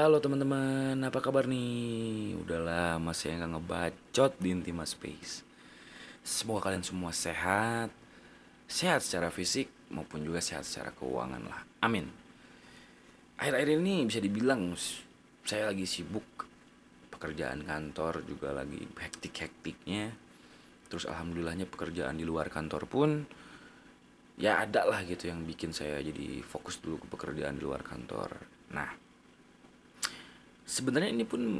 Halo teman-teman, apa kabar nih? Udah lama saya nggak ngebacot di Intima Space. Semoga kalian semua sehat, sehat secara fisik maupun juga sehat secara keuangan lah. Amin. Akhir-akhir ini bisa dibilang saya lagi sibuk pekerjaan kantor juga lagi hektik-hektiknya. Terus alhamdulillahnya pekerjaan di luar kantor pun ya ada lah gitu yang bikin saya jadi fokus dulu ke pekerjaan di luar kantor. Nah, sebenarnya ini pun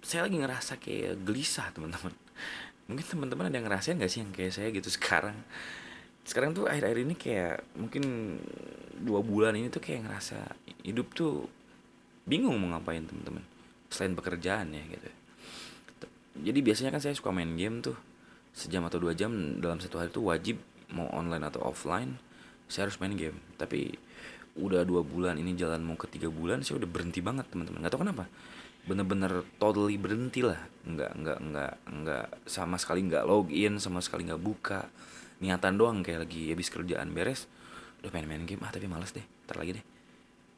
saya lagi ngerasa kayak gelisah teman-teman. Mungkin teman-teman ada yang ngerasain gak sih yang kayak saya gitu sekarang? Sekarang tuh akhir-akhir ini kayak mungkin dua bulan ini tuh kayak ngerasa hidup tuh bingung mau ngapain teman-teman. Selain pekerjaan ya gitu. Jadi biasanya kan saya suka main game tuh. Sejam atau dua jam dalam satu hari tuh wajib mau online atau offline saya harus main game. Tapi udah dua bulan ini jalan mau ke tiga bulan saya udah berhenti banget teman-teman. Nggak tahu kenapa. Bener-bener totally berhenti lah. Nggak nggak nggak nggak sama sekali nggak login sama sekali nggak buka. Niatan doang kayak lagi habis kerjaan beres. Udah main-main game. Ah tapi males deh. Ntar lagi deh.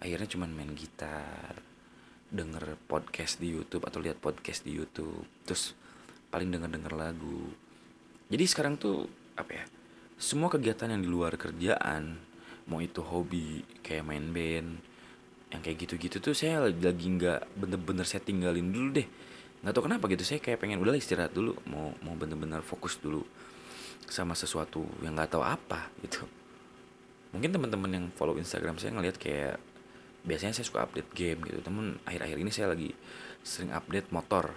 Akhirnya cuman main gitar denger podcast di YouTube atau lihat podcast di YouTube. Terus paling denger denger lagu. Jadi sekarang tuh apa ya semua kegiatan yang di luar kerjaan mau itu hobi kayak main band yang kayak gitu-gitu tuh saya lagi nggak bener-bener saya tinggalin dulu deh. Nggak tahu kenapa gitu saya kayak pengen udah istirahat dulu mau mau bener-bener fokus dulu sama sesuatu yang nggak tahu apa gitu. Mungkin teman-teman yang follow Instagram saya ngelihat kayak biasanya saya suka update game gitu temen akhir-akhir ini saya lagi sering update motor.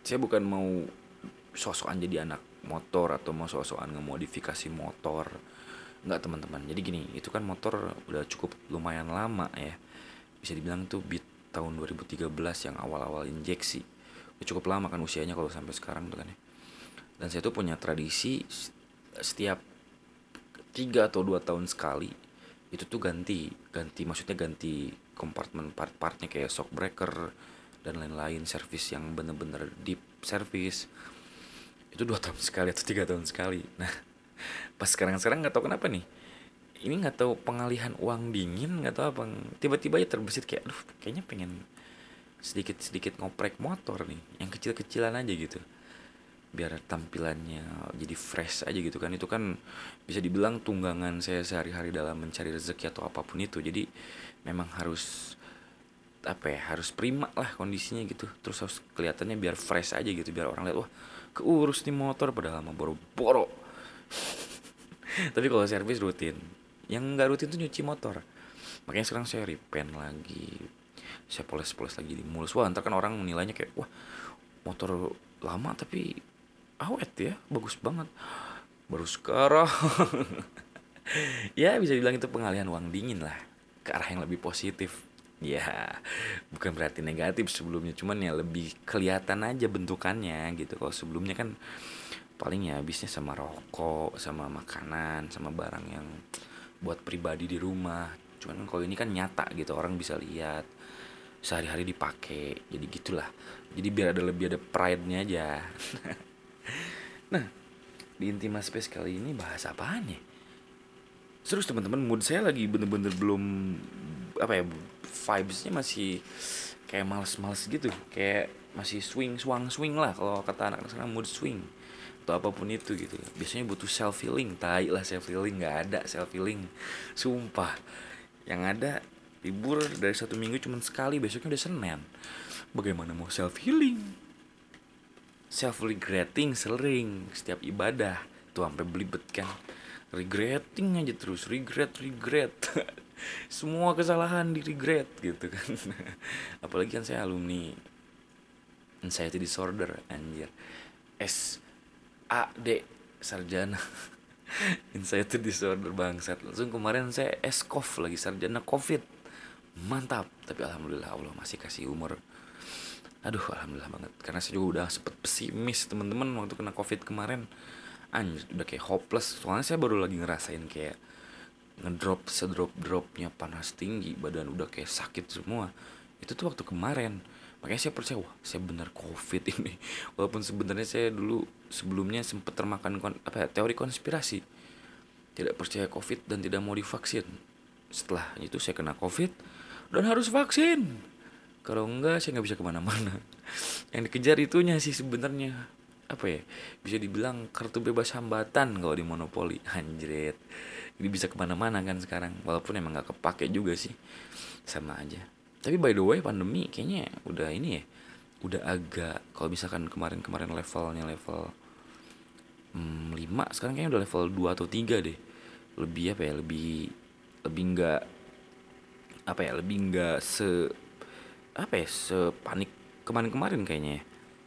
Saya bukan mau sosokan jadi anak motor atau mau sosokan ngemodifikasi motor Enggak teman-teman. Jadi gini itu kan motor udah cukup lumayan lama ya. Bisa dibilang tuh beat tahun 2013 yang awal-awal injeksi. Udah cukup lama kan usianya kalau sampai sekarang tuh kan ya. Dan saya tuh punya tradisi setiap tiga atau dua tahun sekali itu tuh ganti ganti maksudnya ganti kompartemen part-partnya kayak shock breaker dan lain-lain servis yang bener-bener deep service. Itu dua tahun sekali atau tiga tahun sekali. Nah pas sekarang sekarang nggak tahu kenapa nih. Ini nggak tahu pengalihan uang dingin nggak tahu apa. Tiba-tiba ya terbesit kayak aduh kayaknya pengen sedikit sedikit ngoprek motor nih yang kecil-kecilan aja gitu. Biar tampilannya jadi fresh aja gitu kan. Itu kan bisa dibilang tunggangan saya sehari-hari dalam mencari rezeki atau apa pun itu. Jadi memang harus apa ya harus prima lah kondisinya gitu. Terus harus kelihatannya biar fresh aja gitu. Biar orang lihat wah keurus nih motor padahal mah boro-boro tapi kalau servis rutin yang nggak rutin tuh nyuci motor. Makanya sekarang saya repaint lagi saya poles-poles lagi di mulus. Wah ntar kan orang menilainya kayak wah motor lama tapi awet ya bagus banget. Baru sekarang. Ya bisa dibilang itu pengalihan uang dingin lah ke arah yang lebih positif. Ya bukan berarti negatif sebelumnya cuman ya lebih kelihatan aja bentukannya gitu. Kalau sebelumnya kan paling ya habisnya sama rokok sama makanan sama barang yang buat pribadi di rumah. Cuman kan kalau ini kan nyata gitu orang bisa lihat sehari-hari dipakai jadi gitulah. Jadi biar ada lebih ada pride-nya aja. Nah di Intima Space kali ini bahas apaan ya? Terus teman-teman mood saya lagi bener-bener belum apa ya vibesnya masih kayak males-males gitu. Kayak masih swing swang swing lah kalau kata anak-anak sekarang mood swing atau apa pun itu gitu. Biasanya butuh self healing tai lah self healing nggak ada self healing sumpah yang ada libur dari satu minggu cuma sekali besoknya udah senin. Bagaimana mau self healing self regretting sering setiap ibadah. Tuh sampai belibet kan. Regretting aja terus regret regret. Semua kesalahan di regret gitu kan. Apalagi kan saya alumni. Anxiety disorder anjir. S A D sarjana. Anxiety disorder bangsat langsung kemarin saya eskov lagi sarjana covid. Mantap. Tapi alhamdulillah Allah masih kasih umur. Aduh alhamdulillah banget. Karena saya juga udah sempet pesimis teman-teman waktu kena covid kemarin. Anjir udah kayak hopeless. Soalnya saya baru lagi ngerasain kayak ngedrop sedrop dropnya panas tinggi badan udah kayak sakit semua. Itu tuh waktu kemarin. Makanya saya percaya wah saya benar covid ini. Walaupun sebenarnya saya dulu sebelumnya sempat termakan kon, apa ya, teori konspirasi. Tidak percaya covid dan tidak mau divaksin. Setelah itu saya kena covid dan harus vaksin. Kalau enggak saya nggak bisa ke mana-mana. Yang dikejar itunya sih sebenarnya. Apa ya bisa dibilang kartu bebas hambatan kalau di monopoli. Anjrit. Jadi bisa ke mana-mana kan sekarang walaupun emang nggak kepake juga sih. Sama aja. Tapi by the way pandemi kayaknya udah ini ya udah agak kalau misalkan kemarin-kemarin levelnya level hmm, 5 sekarang kayaknya udah level 2 atau 3 deh. Lebih apa ya? Lebih lebih enggak apa ya? Lebih enggak se apa ya? Sepanik kemarin-kemarin kayaknya ya.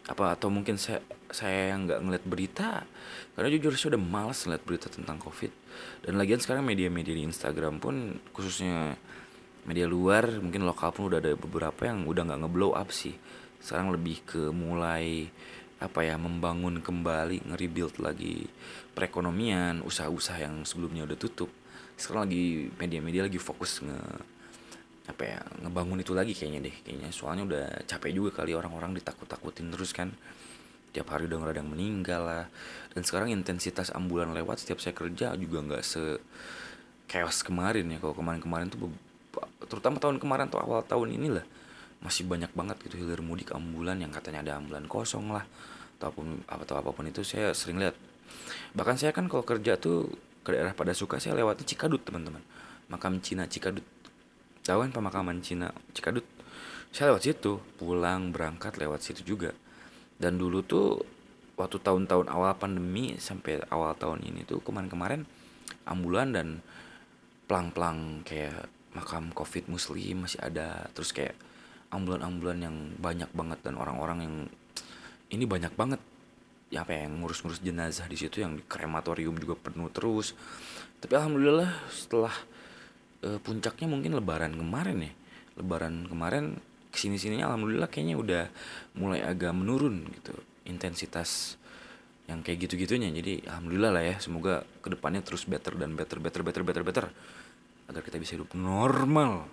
apa atau mungkin saya saya yang nggak ngeliat berita karena jujur saya udah malas ngeliat berita tentang covid. Dan lagian sekarang media-media di Instagram pun khususnya media luar mungkin lokal pun udah ada beberapa yang udah nggak ngeblow up sih. Sekarang lebih ke mulai apa ya membangun kembali nge-rebuild lagi perekonomian usaha-usaha yang sebelumnya udah tutup. Sekarang lagi media-media lagi fokus nge apa ya ngebangun itu lagi kayaknya deh kayaknya. Soalnya udah capek juga kali orang-orang ditakut-takutin terus kan. Tiap hari udah ngeradang meninggal lah. Dan sekarang intensitas ambulan lewat setiap saya kerja juga nggak se chaos kemarin ya. Kalau kemarin-kemarin tuh terutama tahun kemarin atau awal tahun inilah masih banyak banget gitu hilir mudik ambulan yang katanya ada ambulan kosong lah ataupun atau apa pun itu saya sering lihat. Bahkan saya kan kalau kerja tuh ke daerah pada suka saya lewati Cikadut teman-teman. Makam Cina Cikadut. Tahu kan pemakaman Cina Cikadut? Saya lewat situ pulang berangkat lewat situ juga. Dan dulu tuh waktu tahun-tahun awal pandemi sampai awal tahun ini tuh kemarin-kemarin ambulan dan pelang-pelang kayak makam covid muslim masih ada. Terus kayak ambulan-ambulan yang banyak banget dan orang-orang yang ini banyak banget. Ya apa ya, yang ngurus-ngurus jenazah di situ yang di krematorium juga penuh terus. Tapi alhamdulillah setelah uh, puncaknya mungkin lebaran kemarin ya. Lebaran kemarin ke sini sininya alhamdulillah kayaknya udah mulai agak menurun gitu intensitas yang kayak gitu gitunya jadi alhamdulillah lah ya semoga ke depannya terus better dan better better better better better agar kita bisa hidup normal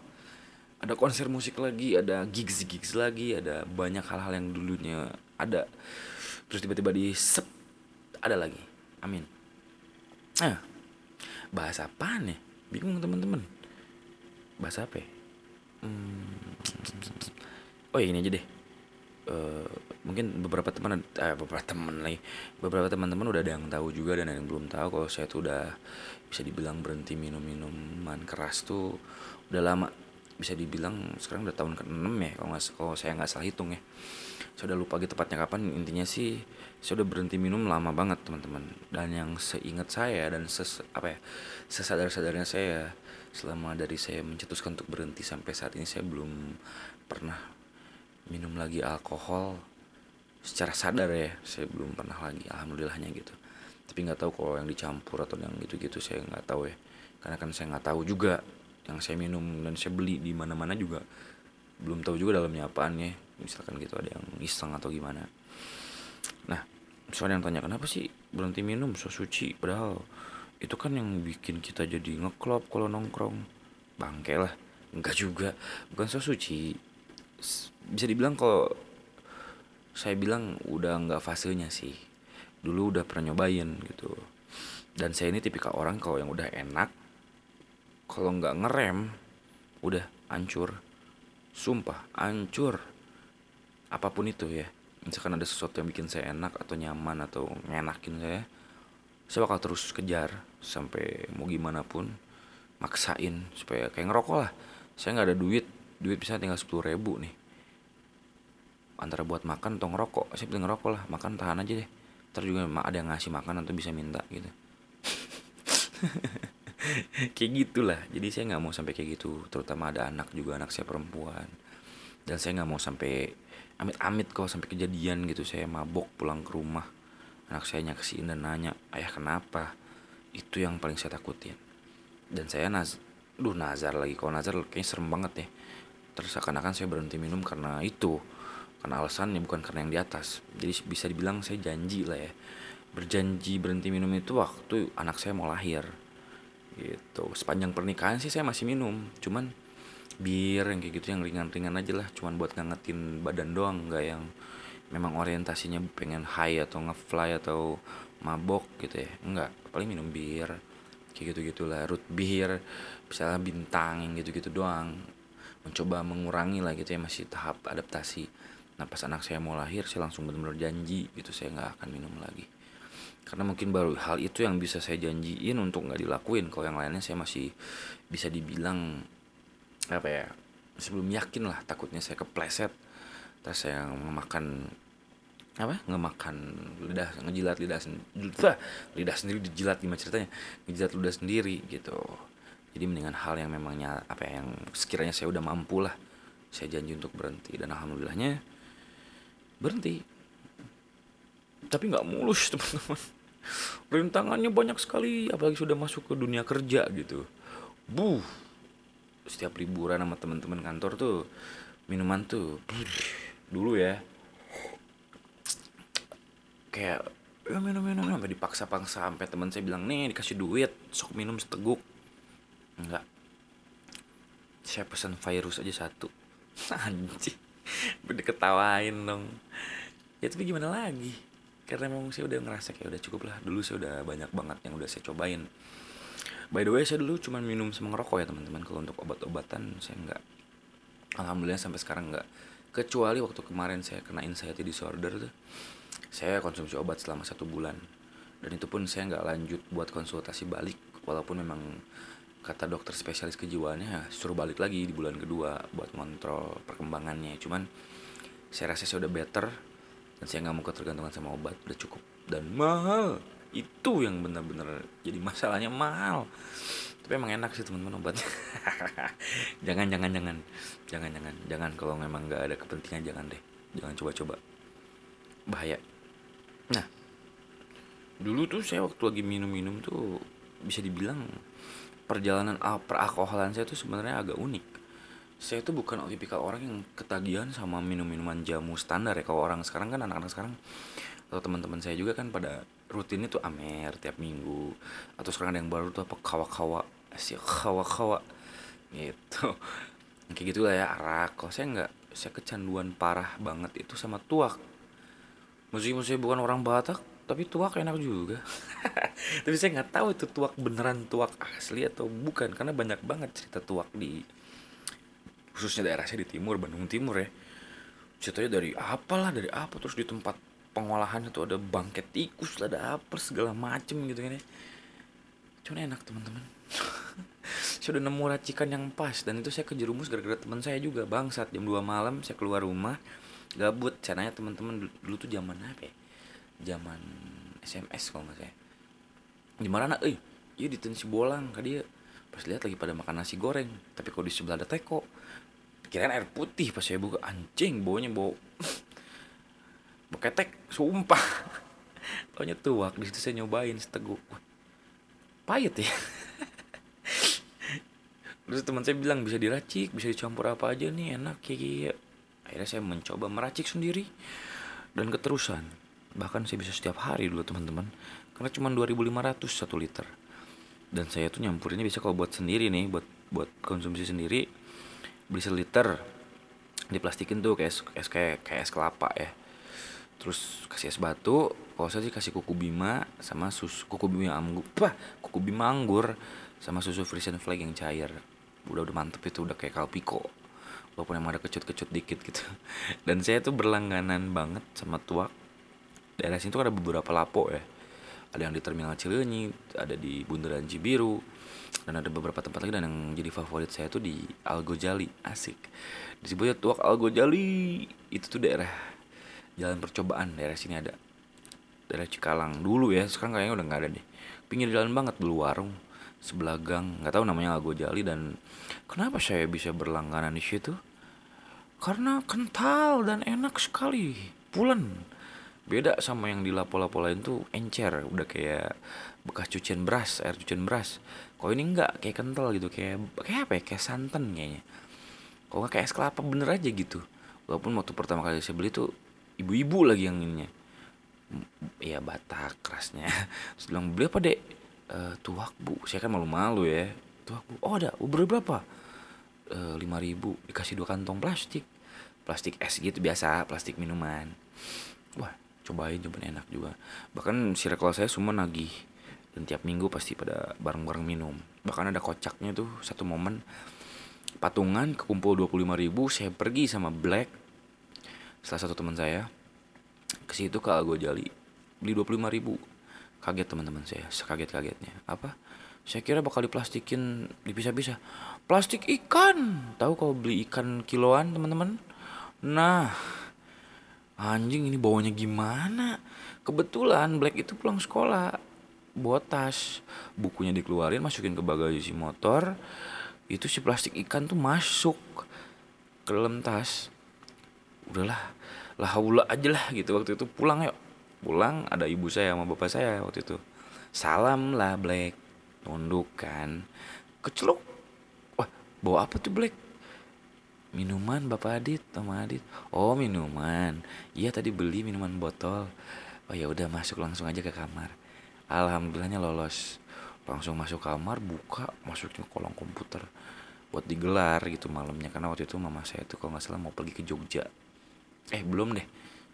ada konser musik lagi ada gigs gigs lagi ada banyak hal-hal yang dulunya ada. Terus tiba-tiba di sep ada lagi. Amin. Nah bahasa apa nih? Bingung teman-teman. Bahasa apa ya? hmm, oh ya ini aja deh. Uh, mungkin beberapa teman eh, beberapa teman lagi. Beberapa teman-teman udah ada yang tahu juga dan ada yang belum tahu. Kalau saya tuh udah bisa dibilang berhenti minum minuman keras tuh udah lama bisa dibilang sekarang udah tahun ke-6 ya kalau nggak kalau saya nggak salah hitung ya. Saya udah lupa gitu tepatnya kapan intinya sih saya udah berhenti minum lama banget teman-teman. Dan yang seingat saya dan ses apa ya sesadar sadarnya saya selama dari saya mencetuskan untuk berhenti sampai saat ini saya belum pernah minum lagi alkohol secara sadar ya. Saya belum pernah lagi alhamdulillahnya gitu. Tapi nggak tahu kalau yang dicampur atau yang gitu-gitu saya nggak tahu ya. Karena kan saya nggak tahu juga yang saya minum dan saya beli di mana-mana juga belum tahu juga dalamnya apaan ya. Misalkan gitu ada yang iseng atau gimana. Nah soalnya yang tanya kenapa sih berhenti minum? So suci. Padahal itu kan yang bikin kita jadi ngeklop kalau nongkrong. Bangke lah. Enggak juga. Bukan so suci. Bisa dibilang kalau saya bilang udah nggak fasenya sih. Dulu udah pernah nyobain gitu. Dan saya ini tipikal orang kalau yang udah enak kalau nggak ngerem udah hancur. Sumpah hancur. Apa pun itu ya. Misalkan ada sesuatu yang bikin saya enak atau nyaman atau ngenakin saya saya bakal terus kejar sampai mau gimana pun maksain supaya kayak ngerokok lah. Saya nggak ada duit duit bisa tinggal sepuluh ribu nih. Antara buat makan atau ngerokok saya pilih ngerokok lah makan tahan aja deh. Terus juga ada yang ngasih makan atau bisa minta gitu kayak gitulah. Jadi saya nggak mau sampai kayak gitu. Terutama ada anak juga anak saya perempuan. Dan saya nggak mau sampai amit-amit kok sampai kejadian gitu. Saya mabok pulang ke rumah. Anak saya nyaksin dan nanya ayah kenapa? Itu yang paling saya takutin. Dan saya naz duh nazar lagi. Kalau nazar kayaknya serem banget ya terus akan-akan saya berhenti minum karena itu. Karena alasannya bukan karena yang di atas. Jadi bisa dibilang saya janji lah ya. Berjanji berhenti minum itu waktu anak saya mau lahir gitu. Sepanjang pernikahan sih saya masih minum. Cuman bir yang kayak gitu yang ringan-ringan aja lah. Cuman buat ngangetin badan doang. Nggak yang memang orientasinya pengen high atau ngefly atau mabok gitu ya. Enggak paling minum bir. Kayak gitu gitulah root beer. Misalnya bintang yang gitu gitu doang. Mencoba mengurangi lah gitu ya. Masih tahap adaptasi. Nah pas anak saya mau lahir saya langsung benar-benar janji gitu. Saya nggak akan minum lagi karena mungkin baru hal itu yang bisa saya janjiin untuk nggak dilakuin. Kalau yang lainnya saya masih bisa dibilang apa ya sebelum yakin lah. Takutnya saya kepleset terus saya memakan apa ngemakan lidah ngejilat lidah lidah, lidah sendiri dijilat gimana ceritanya? Ngejilat lidah sendiri gitu. Jadi mendingan hal yang memangnya apa ya, yang sekiranya saya udah mampu lah saya janji untuk berhenti. Dan alhamdulillahnya berhenti tapi nggak mulus teman-teman. Rintangannya banyak sekali apalagi sudah masuk ke dunia kerja gitu. Buh setiap liburan sama teman-teman kantor tuh minuman tuh dulu ya. Kayak ya minum minum sampai dipaksa-paksa sampai teman saya bilang nih dikasih duit sok minum seteguk enggak saya pesan virus aja satu. Anjing ketawain dong. Ya tapi gimana lagi karena memang saya udah ngerasa kayak udah cukup lah. Dulu saya udah banyak banget yang udah saya cobain. By the way saya dulu cuma minum sama ngerokok ya teman-teman. Kalau untuk obat-obatan saya enggak alhamdulillah sampai sekarang enggak kecuali waktu kemarin saya kena anxiety disorder tuh saya konsumsi obat selama satu bulan. Dan itu pun saya nggak lanjut buat konsultasi balik walaupun memang kata dokter spesialis kejiwaannya ya, suruh balik lagi di bulan kedua buat kontrol perkembangannya. Cuman saya rasa saya udah better dan saya nggak mau ketergantungan sama obat udah cukup. Dan mahal. Itu yang benar-benar jadi masalahnya mahal. Tapi emang enak sih teman-teman obatnya. Jangan jangan jangan. Jangan jangan. Jangan kalau memang nggak ada kepentingan jangan deh. Jangan coba-coba. Bahaya. Nah dulu tuh saya waktu lagi minum-minum tuh bisa dibilang perjalanan peralkoholan saya tuh sebenarnya agak unik saya tuh bukan tipikal orang yang ketagihan sama minum minuman jamu standar ya. Kalau orang sekarang kan anak-anak sekarang atau teman-teman saya juga kan pada rutin itu amer tiap minggu. Atau sekarang ada yang baru tuh apa kawa-kawa sih kawa-kawa. Gitu. Kayak gitulah ya arak. Kalau saya nggak saya kecanduan parah banget itu sama tuak. Meskipun saya bukan orang Batak tapi tuak enak juga. Tapi saya nggak tahu itu tuak beneran tuak asli atau bukan. Karena banyak banget cerita tuak di khususnya daerah saya di timur Bandung Timur ya. Ceritanya dari apalah dari apa terus di tempat pengolahan itu ada bangket tikus lah ada apa segala macem gitu kan ya. Cuman enak teman-teman. Saya udah nemu racikan yang pas dan itu saya kejerumus gara-gara teman saya juga. Bangsat jam 2 malam saya keluar rumah gabut. Caranya teman-teman dulu tuh zaman apa ya? Zaman SMS kalau nggak saya di mana eh iya di tensi bolang kan dia. Pas lihat lagi pada makan nasi goreng tapi kalau di sebelah ada teko kirain air putih pas saya buka. Anjing baunya bau. Bau ketek sumpah. Pokoknya tuak di situ saya nyobain seteguk pahit ya. Terus teman saya bilang bisa diracik bisa dicampur apa aja nih enak kayak akhirnya saya mencoba meracik sendiri dan keterusan. Bahkan saya bisa setiap hari dulu teman-teman. Karena cuma 2500 satu liter. Dan saya tuh nyampurinnya bisa kalau buat sendiri nih buat buat konsumsi sendiri beli seliter diplastikin tuh kayak es kayak kayak es kelapa ya. Terus kasih es batu kalau saya sih kasih kuku bima sama susu kuku bima anggur apa kuku bima anggur sama susu frisian flag yang cair. Udah udah mantep itu udah kayak kalpiko. Walaupun emang ada kecut-kecut dikit gitu. Dan saya tuh berlangganan banget sama tuak. Daerah sini tuh ada beberapa lapo ya. Ada yang di terminal Cileunyi ada di Bundaran Cibiru dan ada beberapa tempat lagi dan yang jadi favorit saya tuh di Algojali asik. Disebutnya tuak Algojali itu tuh daerah jalan percobaan. Daerah sini ada. Daerah Cikalang. Dulu ya sekarang kayaknya udah nggak ada deh. Pinggir jalan banget dulu warung sebelah gang. Nggak tahu namanya Algojali dan kenapa saya bisa berlangganan di situ? Karena kental dan enak sekali. Pulen. Beda sama yang di lapo-lapo lain tuh encer. Udah kayak bekas cucian beras air cucian beras kalau ini enggak kayak kental gitu kayak kayak apa ya kayak santan kayaknya. Kalau nggak kayak es kelapa bener aja gitu. Walaupun waktu pertama kali saya beli tuh ibu-ibu lagi yang ininya. Ya batak kerasnya. Terus bilang beli apa dek? E, tuak bu. Saya kan malu-malu ya. Tuak bu. Oh ada. Uber berapa? Eh, lima ribu. Dikasih dua kantong plastik. Plastik es gitu biasa plastik minuman. Wah cobain cobain enak juga. Bahkan circle saya semua nagih dan tiap minggu pasti pada bareng-bareng minum. Bahkan ada kocaknya tuh satu momen. Patungan kekumpul 25 ribu saya pergi sama Black salah satu teman saya. Ke situ ke Algo Jali beli 25 ribu. Kaget teman-teman saya sekaget kagetnya apa? Saya kira bakal diplastikin dipisah-pisah. Plastik ikan! Tahu kalau beli ikan kiloan teman-teman? Nah anjing ini bawanya gimana? Kebetulan Black itu pulang sekolah bawa tas bukunya dikeluarin masukin ke bagasi motor. Itu si plastik ikan tuh masuk ke dalam tas. Udahlah lah haula aja lah gitu. Waktu itu pulang yuk. Pulang ada ibu saya sama bapak saya waktu itu. Salam lah Black. Tunduk kan. Keceluk. Wah bawa apa tuh Black? Minuman bapak Adit sama Adit. Oh minuman. Iya tadi beli minuman botol. Oh ya udah masuk langsung aja ke kamar alhamdulillahnya lolos. Langsung masuk kamar buka masukin kolong komputer buat digelar gitu malamnya. Karena waktu itu mama saya tuh kalau nggak salah mau pergi ke Jogja. Eh belum deh.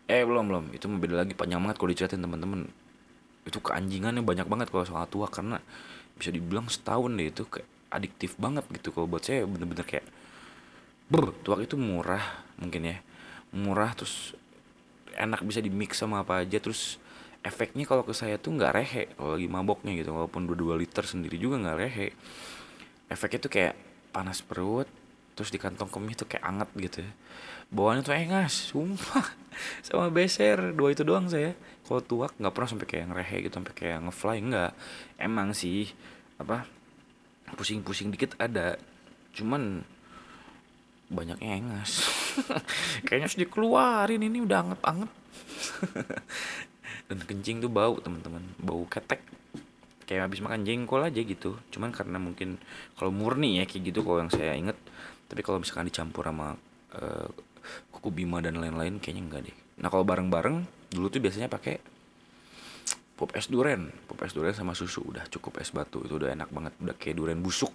Eh belum belum. Itu beda lagi panjang banget kalau diceritain teman-teman. Itu keanjingannya banyak banget kalau soal tua karena bisa dibilang setahun deh itu kayak adiktif banget gitu. Kalau buat saya bener-bener kayak ber tuak itu murah mungkin ya. Murah terus enak bisa di mix sama apa aja terus efeknya kalau ke saya tuh nggak rehe kalau lagi maboknya gitu walaupun dua dua liter sendiri juga nggak rehe. Efeknya tuh kayak panas perut terus di kantong kemih tuh kayak anget gitu ya. bawaannya tuh engas sumpah sama beser dua itu doang saya. Kalau tuak nggak pernah sampai kayak ngerehe gitu sampai kayak ngefly nggak. Emang sih apa pusing-pusing dikit ada cuman banyaknya engas. Kayaknya harus dikeluarin ini udah anget-anget dan kencing tuh bau teman-teman. Bau ketek. Kayak habis makan jengkol aja gitu. Cuman karena mungkin kalau murni ya kayak gitu kalau yang saya inget tapi kalau misalkan dicampur sama uh, kuku bima dan lain-lain kayaknya enggak deh. Nah kalau bareng-bareng dulu tuh biasanya pakai pop es duren pop es duren sama susu. Udah cukup es batu. Itu udah enak banget. Udah kayak duren busuk.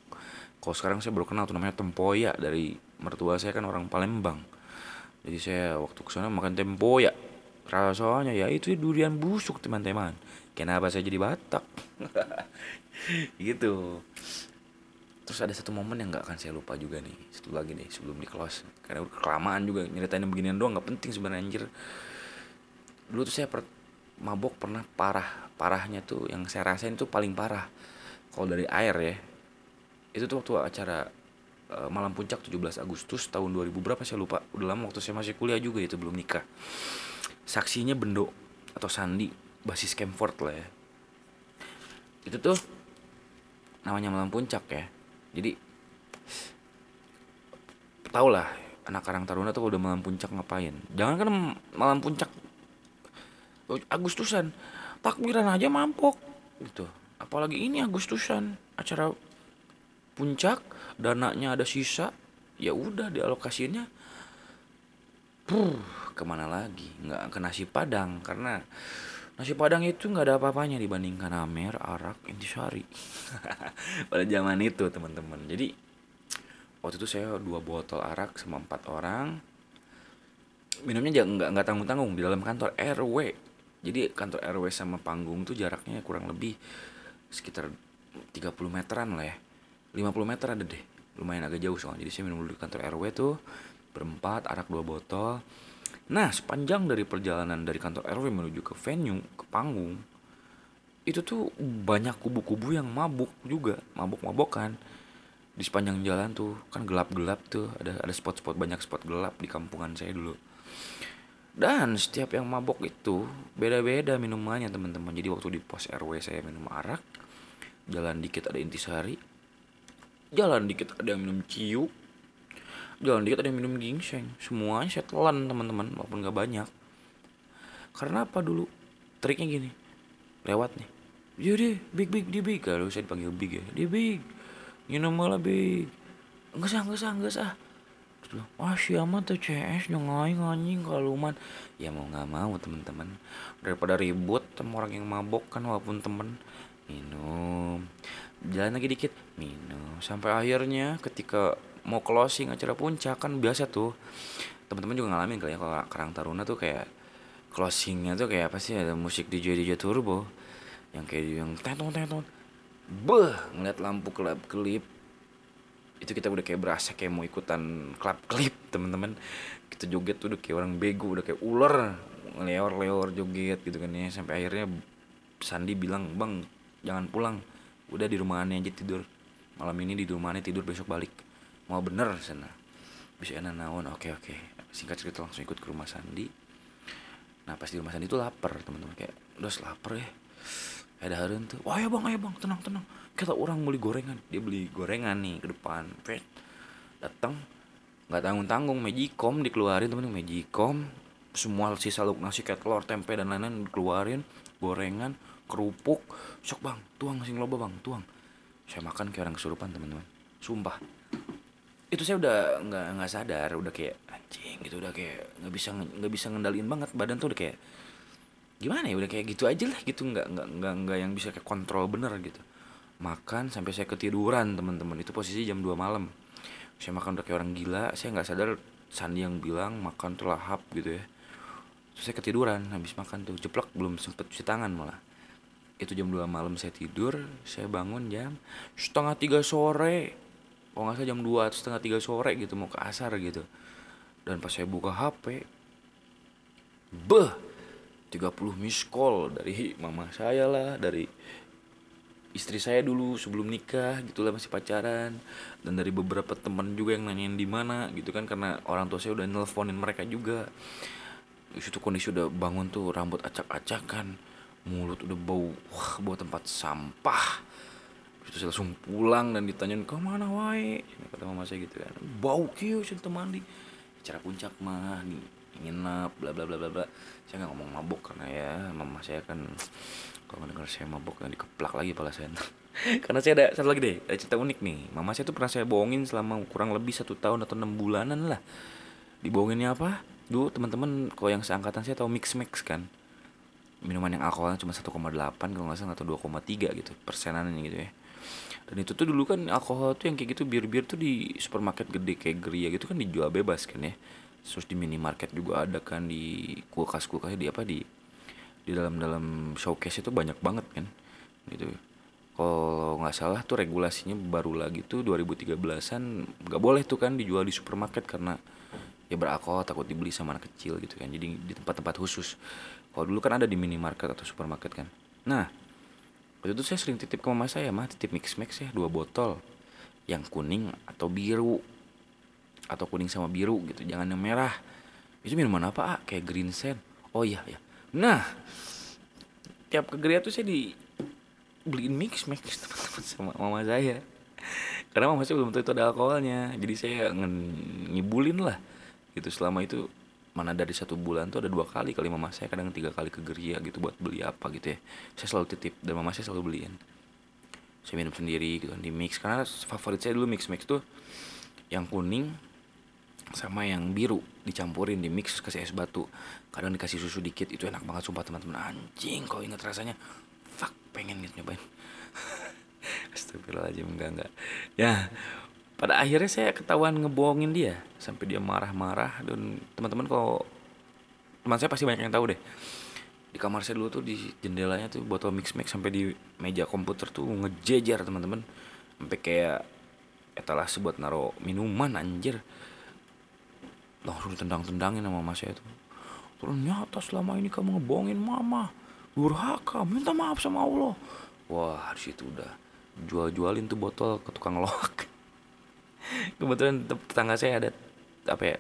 Kalau sekarang saya baru kenal tuh namanya tempoyak dari mertua saya kan orang Palembang. Jadi saya waktu ke sana makan tempoyak rasanya ya itu durian busuk teman-teman. Kenapa saya jadi Batak? Gitu. Terus ada satu momen yang nggak akan saya lupa juga nih satu lagi nih sebelum di close. Karena udah kelamaan juga nyeritain beginian doang nggak penting sebenarnya anjir. Dulu tuh saya per, mabok pernah parah parahnya tuh yang saya rasain tuh paling parah. Kalau dari air ya itu tuh waktu acara uh, malam puncak 17 Agustus tahun 2000 berapa saya lupa. Udah lama waktu saya masih kuliah juga itu belum nikah saksinya Bendo atau Sandi basis Camford lah ya. Itu tuh namanya malam puncak ya. Jadi tau lah anak Karang Taruna tuh udah malam puncak ngapain. Jangan kan malam puncak Agustusan takbiran aja mampok gitu. Apalagi ini Agustusan acara puncak dananya ada sisa ya udah dialokasinya Puh, ke mana lagi? Nggak ke nasi padang karena nasi padang itu nggak ada apa-apanya dibandingkan Amer, Arak, Intisari. Pada zaman itu teman-teman. Jadi waktu itu saya dua botol arak sama empat orang. Minumnya nggak nggak tanggung-tanggung di dalam kantor RW. Jadi kantor RW sama panggung tuh jaraknya kurang lebih sekitar 30 meteran lah ya. 50 meter ada deh. Lumayan agak jauh soalnya. Jadi saya minum dulu di kantor RW tuh berempat arak dua botol nah sepanjang dari perjalanan dari kantor RW menuju ke venue ke panggung itu tuh banyak kubu-kubu yang mabuk juga mabuk-mabokan. Di sepanjang jalan tuh kan gelap-gelap tuh ada ada spot-spot banyak spot gelap di kampungan saya dulu. Dan setiap yang mabok itu beda-beda minumannya teman-teman. Jadi waktu di pos RW saya minum arak jalan dikit ada intisari jalan dikit ada yang minum ciu jalan dikit ada yang minum ginseng. Semuanya saya telan teman-teman walaupun gak banyak. Karena apa dulu? Triknya gini. Lewat nih. Jadi iya big big di big. Kalau saya dipanggil big ya. Di big. Minum malah big. Enggak sah enggak sah enggak sah. Masih amat tuh CS nyongai anjing kaluman. Ya mau nggak mau teman-teman. Daripada ribut sama orang yang mabok kan walaupun temen. Minum. Jalan lagi dikit. Minum. Sampai akhirnya ketika mau closing acara puncak kan biasa tuh. Teman-teman juga ngalamin kali ya kalau Karang Taruna tuh kayak closingnya tuh kayak apa sih ada musik DJ DJ turbo. Yang kayak yang teton teton. Beh ngeliat lampu kelap kelip. Itu kita udah kayak berasa kayak mau ikutan klub klip teman-teman. Kita joget tuh udah kayak orang bego udah kayak ular. Leor-leor joget gitu kan ya. Sampai akhirnya Sandi bilang bang jangan pulang. Udah di rumah aneh aja tidur. Malam ini di rumah aneh tidur besok balik mau bener sana. Bisa enak naon oke oke. Singkat cerita langsung ikut ke rumah Sandi. Nah pas di rumah Sandi tuh lapar teman-teman. Kayak udah lapar ya. Ada harun tuh wah ya bang ayo bang tenang tenang. Kita orang beli gorengan dia beli gorengan nih ke depan Pet. datang nggak tanggung tanggung magicom dikeluarin temen magicom. Semua sisa lauk nasi kayak telur tempe dan lain-lain dikeluarin. Gorengan kerupuk. Sok bang tuang sing loba bang tuang. Saya makan kayak orang kesurupan teman-teman. Sumpah itu saya udah nggak nggak sadar udah kayak anjing gitu. Udah kayak nggak bisa nggak bisa ngendaliin banget. Badan tuh udah kayak gimana ya udah kayak gitu aja lah gitu. Nggak nggak nggak nggak yang bisa kayak kontrol bener gitu. Makan sampai saya ketiduran teman-teman. Itu posisi jam 2 malam. Saya makan udah kayak orang gila. Saya nggak sadar Sandi yang bilang makan tuh lahap gitu ya. Terus saya ketiduran habis makan tuh. Jeplak belum sempet cuci tangan malah. Itu jam 2 malam saya tidur saya bangun jam setengah tiga sore kalau nggak salah jam 2 atau setengah tiga sore gitu mau ke asar gitu. Dan pas saya buka HP beh 30 miss call dari mama saya lah dari istri saya dulu sebelum nikah gitulah masih pacaran. Dan dari beberapa teman juga yang nanyain di mana gitu kan karena orang tua saya udah nelponin mereka juga. Itu kondisi udah bangun tuh rambut acak-acakan mulut udah bau wah bau tempat sampah saya langsung pulang dan ditanyain ke mana wae kata mama saya gitu kan. Bau kieu sih mandi. Cara puncak mah nih nginep bla bla bla bla bla. Saya nggak ngomong mabuk karena ya mama saya kan kalau dengar saya mabuk kan dikeplak lagi pala saya. Karena saya ada satu lagi deh ada cerita unik nih. Mama saya tuh pernah saya bohongin selama kurang lebih satu tahun atau enam bulanan lah. Dibohonginnya apa? Dulu teman-teman kalau yang seangkatan saya tahu mix mix kan. Minuman yang alkoholnya cuma 1,8 kalau nggak salah atau 2,3 gitu persenannya gitu ya dan itu tuh dulu kan alkohol tuh yang kayak gitu bir-bir tuh di supermarket gede kayak Geria gitu kan dijual bebas kan ya. Terus di minimarket juga ada kan di kulkas kulkasnya di apa di di dalam dalam showcase itu banyak banget kan gitu. Kalau nggak salah tuh regulasinya baru lagi tuh 2013an nggak boleh tuh kan dijual di supermarket karena ya beralkohol takut dibeli sama anak kecil gitu kan. Jadi di tempat-tempat khusus. Kalau dulu kan ada di minimarket atau supermarket kan. Nah waktu itu saya sering titip ke mama saya mah titip mix mix ya dua botol yang kuning atau biru atau kuning sama biru gitu jangan yang merah itu minuman apa ah kayak green sand oh iya ya Nah, tiap ke geria tuh saya di beliin mix mix teman-teman sama mama saya. Karena mama saya belum tahu itu ada alkoholnya. Jadi saya ngibulin lah. Gitu selama itu mana dari satu bulan tuh ada dua kali kali mama saya kadang tiga kali ke geria gitu buat beli apa gitu ya. Saya selalu titip dan mama saya selalu beliin. Saya minum sendiri gitu di mix. Karena favorit saya dulu mix mix tuh yang kuning sama yang biru dicampurin di mix kasih es batu. Kadang dikasih susu dikit itu enak banget sumpah teman-teman. Anjing kalau inget rasanya fuck pengen gitu nyobain. Astagfirullahaladzim enggak enggak. Ya pada akhirnya saya ketahuan ngebohongin dia sampai dia marah-marah dan teman-teman kalau teman saya pasti banyak yang tahu deh. Di kamar saya dulu tuh di jendelanya tuh botol mix mix sampai di meja komputer tuh ngejejer teman-teman. Sampai kayak etalase buat naro minuman anjir. Langsung ditendang-tendangin sama mama saya tuh. Ternyata selama ini kamu ngebohongin mama. Durhaka minta maaf sama Allah. Wah situ udah jual-jualin tuh botol ke tukang loak kebetulan tetangga saya ada apa ya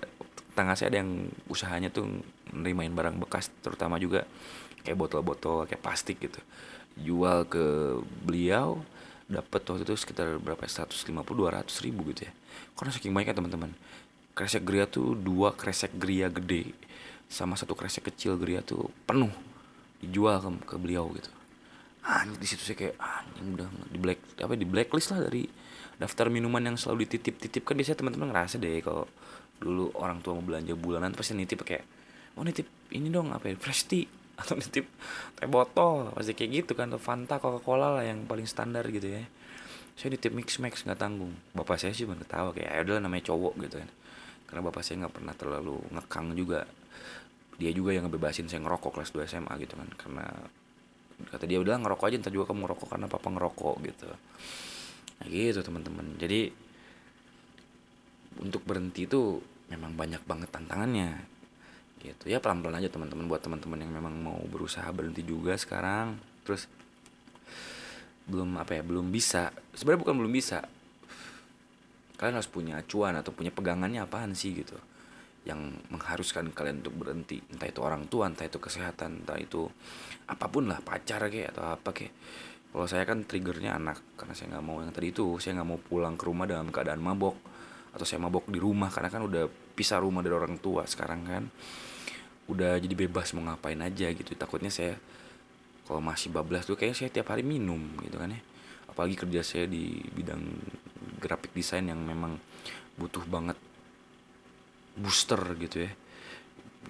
tetangga saya ada yang usahanya tuh nerimain barang bekas terutama juga kayak botol-botol kayak plastik gitu. Jual ke beliau dapat waktu itu sekitar berapa 150 200 ribu gitu ya. Karena saking banyaknya teman-teman. Kresek geria tuh dua kresek geria gede sama satu kresek kecil geria tuh penuh dijual ke, ke beliau gitu. Anjir di situ saya kayak anjing udah di black apa di blacklist lah dari daftar minuman yang selalu dititip-titip. Kan biasanya teman-teman ngerasa deh kalau dulu orang tua mau belanja bulanan pasti nitip kayak oh nitip ini dong apa ya fresh tea? Atau nitip teh botol pasti kayak gitu kan atau Fanta Coca Cola lah yang paling standar gitu ya. Saya nitip mix max nggak tanggung. Bapak saya sih cuma ketawa kayak ya namanya cowok gitu kan. Karena bapak saya nggak pernah terlalu ngekang juga. Dia juga yang ngebebasin saya ngerokok kelas 2 SMA gitu kan karena kata dia udah ngerokok aja ntar juga kamu ngerokok karena papa ngerokok gitu nah gitu teman-teman. Jadi untuk berhenti itu memang banyak banget tantangannya. Gitu. Ya pelan pelan aja teman-teman buat teman-teman yang memang mau berusaha berhenti juga sekarang. Terus belum apa ya belum bisa. Sebenarnya bukan belum bisa. Kalian harus punya acuan atau punya pegangannya apaan sih gitu. Yang mengharuskan kalian untuk berhenti. Entah itu orang tua entah itu kesehatan entah itu apa pun lah pacar kayak atau apa kayak kalau saya kan triggernya anak karena saya nggak mau yang tadi itu saya nggak mau pulang ke rumah dalam keadaan mabok atau saya mabok di rumah karena kan udah pisah rumah dari orang tua sekarang kan. Udah jadi bebas mau ngapain aja gitu takutnya saya kalau masih bablas tuh kayaknya saya tiap hari minum gitu kan ya. Apalagi kerja saya di bidang graphic design yang memang butuh banget booster gitu ya.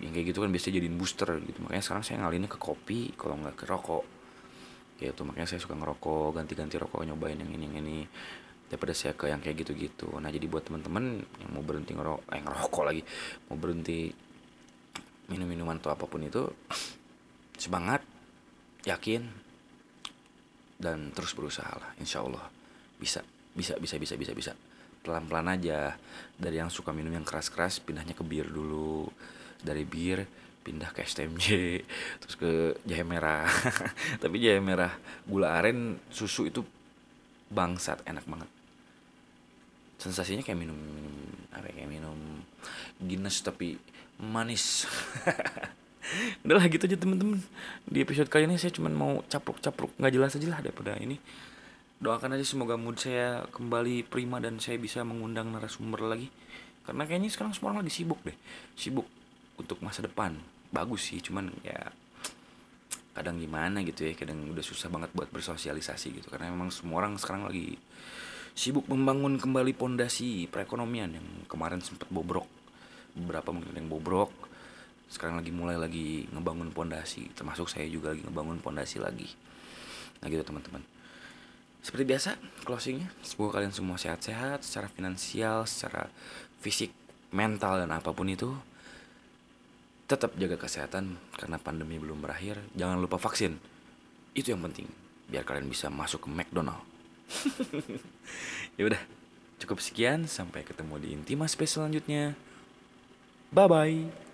Yang kayak gitu kan biasanya jadiin booster gitu makanya sekarang saya ngalinnya ke kopi kalau nggak ke rokok kayak itu makanya saya suka ngerokok ganti-ganti rokok nyobain yang ini yang ini. Daripada saya ke yang kayak gitu-gitu. Nah jadi buat teman-teman yang mau berhenti ngerokok eh ngerokok lagi mau berhenti minum minuman atau apa pun itu semangat yakin dan terus berusaha lah. Insya Allah bisa bisa bisa bisa bisa bisa. Pelan pelan aja. Dari yang suka minum yang keras keras pindahnya ke bir dulu. Dari bir pindah ke STMJ terus ke jahe merah. Tapi jahe merah gula aren susu itu bangsat enak banget. Sensasinya kayak minum minum apa ya, kayak minum Guinness tapi manis. Udahlah gitu aja temen-temen. Di episode kali ini saya cuma mau capruk-capruk nggak jelas aja lah daripada ini. Doakan aja semoga mood saya kembali prima dan saya bisa mengundang narasumber lagi. Karena kayaknya sekarang semua orang lagi sibuk deh. Sibuk untuk masa depan bagus sih cuman ya kadang gimana gitu ya kadang udah susah banget buat bersosialisasi gitu. Karena memang semua orang sekarang lagi sibuk membangun kembali pondasi perekonomian. Yang kemarin sempat bobrok beberapa mungkin yang bobrok. Sekarang lagi mulai lagi ngebangun pondasi termasuk saya juga lagi ngebangun pondasi lagi. Nah gitu teman-teman. Seperti biasa closingnya. Semoga kalian semua sehat-sehat secara finansial secara fisik mental dan apa pun itu tetap jaga kesehatan karena pandemi belum berakhir. Jangan lupa vaksin. Itu yang penting biar kalian bisa masuk ke McDonald. Ya udah cukup sekian. Sampai ketemu di intima space selanjutnya. Bye bye